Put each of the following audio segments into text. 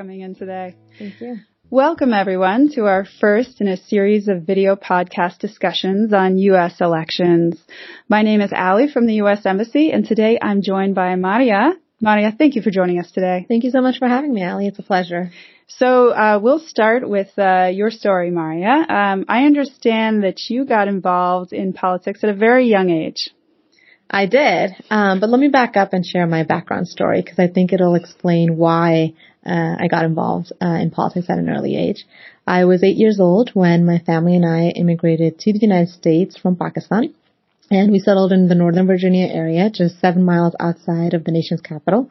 coming in today. Thank you. Welcome everyone to our first in a series of video podcast discussions on U.S. elections. My name is Allie from the U.S. Embassy and today I'm joined by Maria. Maria, thank you for joining us today. Thank you so much for having me, Allie. It's a pleasure. So uh, we'll start with uh, your story, Maria. Um, I understand that you got involved in politics at a very young age. I did, um, but let me back up and share my background story because I think it'll explain why uh, I got involved uh, in politics at an early age. I was eight years old when my family and I immigrated to the United States from Pakistan, and we settled in the Northern Virginia area, just seven miles outside of the nation's capital.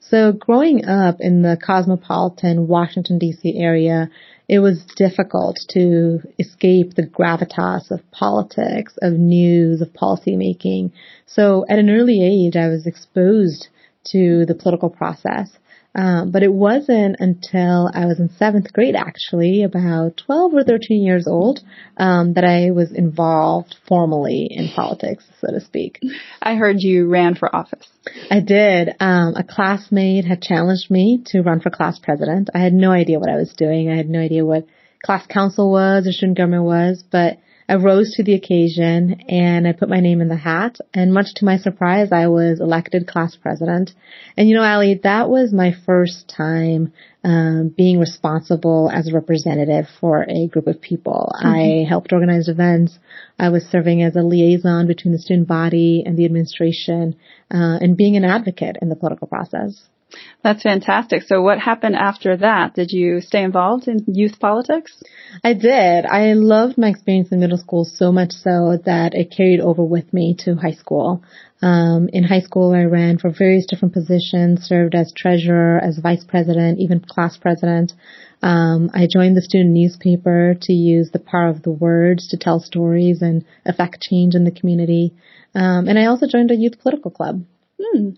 So growing up in the cosmopolitan Washington DC area, it was difficult to escape the gravitas of politics, of news, of policymaking. So at an early age, I was exposed to the political process. Um, but it wasn't until I was in seventh grade, actually, about 12 or 13 years old, um, that I was involved formally in politics, so to speak. I heard you ran for office. I did. Um, a classmate had challenged me to run for class president. I had no idea what I was doing. I had no idea what class council was or student government was, but I rose to the occasion and I put my name in the hat. And much to my surprise, I was elected class president. And you know, Allie, that was my first time um, being responsible as a representative for a group of people. Mm-hmm. I helped organize events. I was serving as a liaison between the student body and the administration, uh, and being an advocate in the political process. That's fantastic. So what happened after that? Did you stay involved in youth politics? I did. I loved my experience in middle school so much so that it carried over with me to high school. Um, in high school, I ran for various different positions, served as treasurer, as vice president, even class president. Um, I joined the student newspaper to use the power of the words to tell stories and affect change in the community. Um, and I also joined a youth political club. Hmm.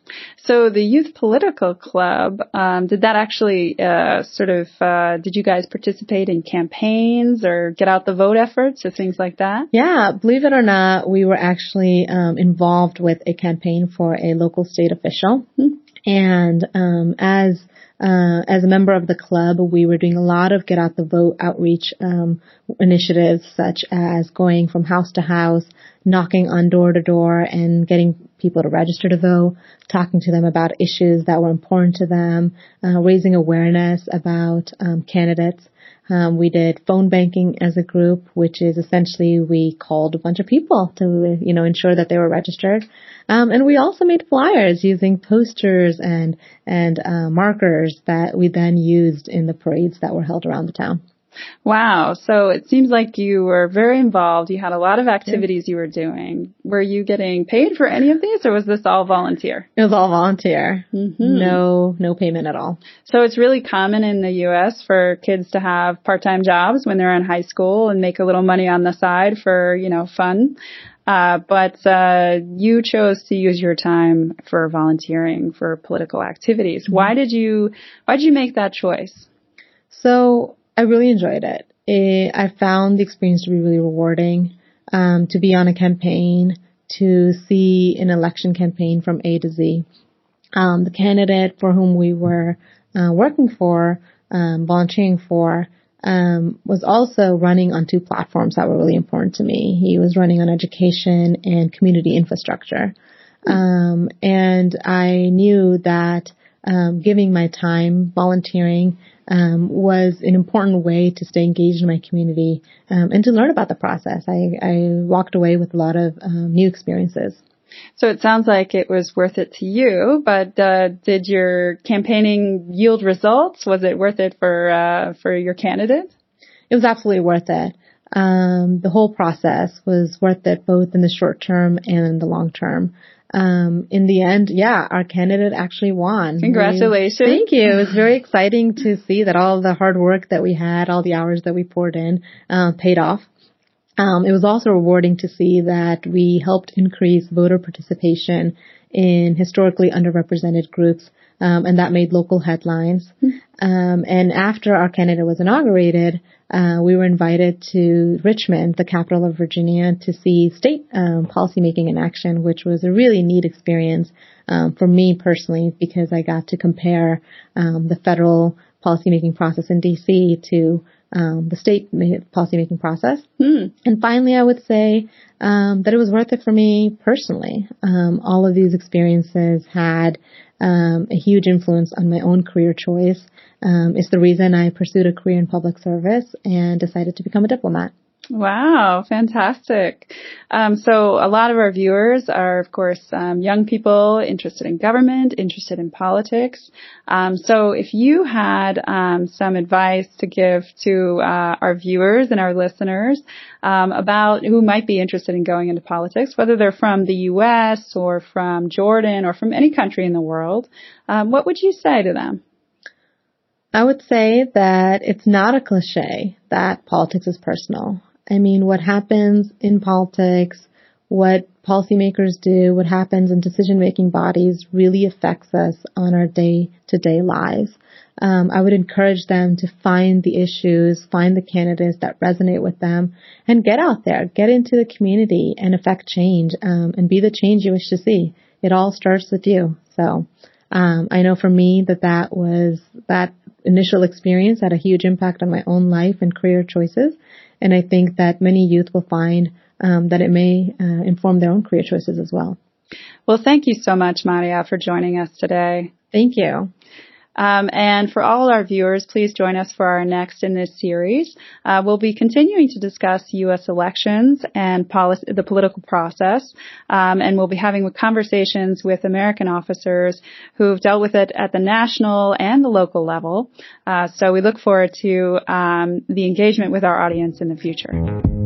So the Youth Political Club, um, did that actually uh, sort of, uh, did you guys participate in campaigns or get out the vote efforts or things like that? Yeah, believe it or not, we were actually um, involved with a campaign for a local state official. Hmm. And um, as uh, as a member of the club, we were doing a lot of get out the vote outreach um, initiatives, such as going from house to house, knocking on door to door, and getting people to register to vote, talking to them about issues that were important to them, uh, raising awareness about um, candidates. Um, we did phone banking as a group, which is essentially we called a bunch of people to, you know, ensure that they were registered. Um, and we also made flyers using posters and and uh, markers that we then used in the parades that were held around the town. Wow. So it seems like you were very involved. You had a lot of activities you were doing. Were you getting paid for any of these or was this all volunteer? It was all volunteer. Mm-hmm. No, no payment at all. So it's really common in the U.S. for kids to have part-time jobs when they're in high school and make a little money on the side for, you know, fun. Uh, but uh, you chose to use your time for volunteering for political activities. Mm-hmm. Why did you Why did you make that choice? So I really enjoyed it. it. I found the experience to be really rewarding. Um, to be on a campaign, to see an election campaign from A to Z. Um, the candidate for whom we were uh, working for, um, volunteering for, um, was also running on two platforms that were really important to me. He was running on education and community infrastructure. Um, and I knew that um, giving my time, volunteering, um, was an important way to stay engaged in my community um, and to learn about the process. I, I walked away with a lot of um, new experiences. So it sounds like it was worth it to you, but uh, did your campaigning yield results? Was it worth it for uh, for your candidate? It was absolutely worth it. Um, the whole process was worth it both in the short term and in the long term um, in the end, yeah, our candidate actually won. Congratulations. We, thank you. It was very exciting to see that all the hard work that we had, all the hours that we poured in, uh, paid off. Um, it was also rewarding to see that we helped increase voter participation in historically underrepresented groups, um, and that made local headlines. Mm-hmm. Um, and after our candidate was inaugurated, uh, we were invited to Richmond, the capital of Virginia, to see state um, policymaking in action, which was a really neat experience um, for me personally because I got to compare um, the federal policymaking process in DC to um, the state policymaking process. Mm. And finally, I would say um, that it was worth it for me personally. Um, all of these experiences had um, a huge influence on my own career choice. Um, it's the reason I pursued a career in public service and decided to become a diplomat. Wow, fantastic. Um, so a lot of our viewers are, of course, um, young people interested in government, interested in politics. Um, so if you had um, some advice to give to uh, our viewers and our listeners um, about who might be interested in going into politics, whether they're from the U.S. or from Jordan or from any country in the world, um, what would you say to them? I would say that it's not a cliche that politics is personal. I mean, what happens in politics, what policymakers do, what happens in decision making bodies really affects us on our day to day lives. Um, I would encourage them to find the issues, find the candidates that resonate with them, and get out there, get into the community and affect change, um, and be the change you wish to see. It all starts with you. So, um, I know for me that that was that initial experience had a huge impact on my own life and career choices. And I think that many youth will find um, that it may uh, inform their own career choices as well. Well, thank you so much, Maria, for joining us today. Thank you. Um, and for all our viewers, please join us for our next in this series. Uh, we'll be continuing to discuss U.S. elections and policy, the political process, um, and we'll be having conversations with American officers who've dealt with it at the national and the local level. Uh, so we look forward to um, the engagement with our audience in the future.